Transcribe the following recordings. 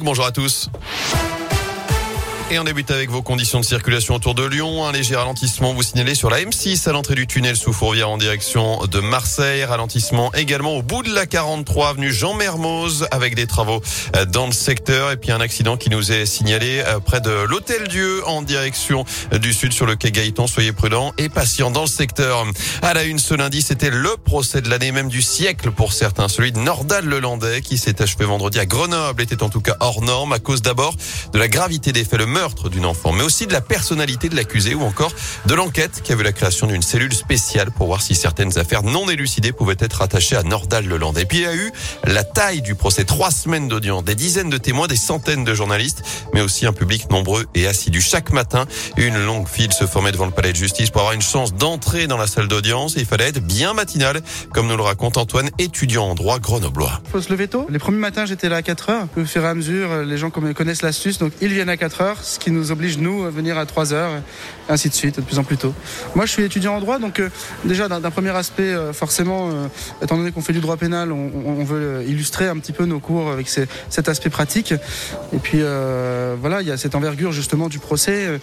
Bonjour à tous. Et on débute avec vos conditions de circulation autour de Lyon. Un léger ralentissement vous signalez sur la M6 à l'entrée du tunnel sous Fourvière en direction de Marseille. Ralentissement également au bout de la 43 avenue Jean Mermoz avec des travaux euh, dans le secteur. Et puis un accident qui nous est signalé euh, près de l'Hôtel Dieu en direction du sud sur le quai Gaëtan. Soyez prudents et patients dans le secteur. À la une ce lundi, c'était le procès de l'année, même du siècle pour certains. Celui de Nordal Lelandais qui s'est achevé vendredi à Grenoble était en tout cas hors norme à cause d'abord de la gravité des faits. Meurtre d'une enfant, mais aussi de la personnalité de l'accusé ou encore de l'enquête qui a vu la création d'une cellule spéciale pour voir si certaines affaires non élucidées pouvaient être attachées à Nordal Leland. Et puis il y a eu la taille du procès, trois semaines d'audience, des dizaines de témoins, des centaines de journalistes, mais aussi un public nombreux et assidu. Chaque matin, une longue file se formait devant le palais de justice pour avoir une chance d'entrer dans la salle d'audience. Il fallait être bien matinal, comme nous le raconte Antoine, étudiant en droit grenoblois. Faut se lever tôt. Les premiers matins, j'étais là à 4 heures. Au fur et à mesure, les gens connaissent l'astuce, donc ils viennent à 4 heures ce qui nous oblige, nous, à venir à 3 heures, et ainsi de suite, de plus en plus tôt. Moi, je suis étudiant en droit, donc euh, déjà, d'un premier aspect, euh, forcément, euh, étant donné qu'on fait du droit pénal, on, veut illustrer un petit peu nos cours avec cet aspect pratique. Et puis, voilà, il y a cette envergure, justement, du procès.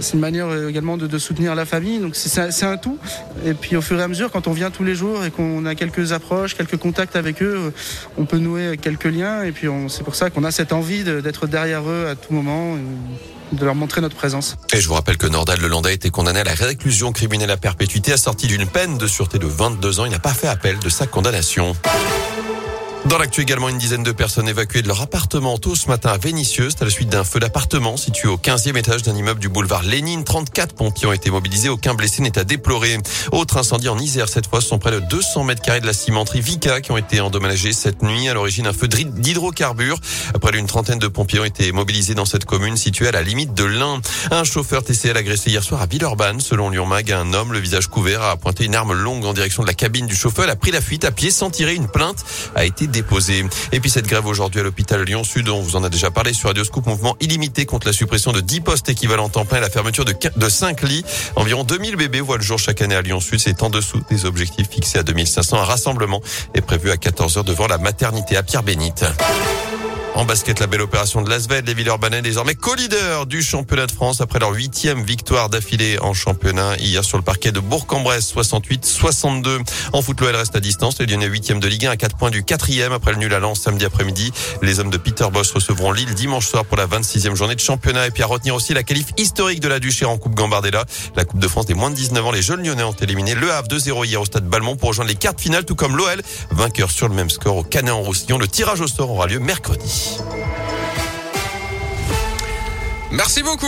c'est une manière également de, soutenir la famille, donc c'est un tout. Et puis, au fur et à mesure, quand on vient tous les jours et qu'on a quelques approches, quelques contacts avec eux, on peut nouer quelques liens. Et puis, c'est pour ça qu'on a cette envie d'être derrière eux à tout moment de leur montrer notre présence. Et je vous rappelle que Nordal Lelandais a été condamné à la réclusion criminelle à perpétuité assortie d'une peine de sûreté de 22 ans. Il n'a pas fait appel de sa condamnation. Dans l'actu également, une dizaine de personnes évacuées de leur appartement tôt ce matin à Vénitieuse, à la suite d'un feu d'appartement situé au 15e étage d'un immeuble du boulevard Lénine. 34 pompiers ont été mobilisés, aucun blessé n'est à déplorer. Autre incendie en Isère, cette fois, ce sont près de 200 mètres carrés de la cimenterie Vika qui ont été endommagés cette nuit. À l'origine, un feu d'hydrocarbures. Près d'une trentaine de pompiers ont été mobilisés dans cette commune située à la limite de l'Ain. Un chauffeur TCL agressé hier soir à Villeurbanne. Selon Lyon Mag, un homme, le visage couvert, a pointé une arme longue en direction de la cabine du chauffeur. Il a pris la fuite à pied sans tirer. Une plainte a été déposée. Et puis cette grève aujourd'hui à l'hôpital Lyon-Sud, on vous en a déjà parlé sur Radio Scoop, mouvement illimité contre la suppression de 10 postes équivalents temps plein et la fermeture de, de 5 lits. Environ 2000 bébés voient le jour chaque année à Lyon-Sud. C'est en dessous des objectifs fixés à 2500. Un rassemblement est prévu à 14h devant la maternité à Pierre-Bénite. En basket, la belle opération de Lasvel, les Villeurbanais désormais co-leader du championnat de France après leur huitième victoire d'affilée en championnat hier sur le parquet de Bourg-en-Bresse 68-62. En foot, l'OL reste à distance. Les Lyonnais huitième de Ligue 1 à 4 points du quatrième après le nul à Lens samedi après-midi. Les hommes de Peter Bosch recevront Lille dimanche soir pour la 26e journée de championnat. Et puis à retenir aussi la qualif historique de la Duchère en Coupe Gambardella. La Coupe de France des moins de 19 ans. Les jeunes Lyonnais ont éliminé le Havre 2-0 hier au stade Balmont pour rejoindre les quarts finales, tout comme l'OL, vainqueur sur le même score au Canet en Roussillon. Le tirage au sort aura lieu mercredi. Merci beaucoup.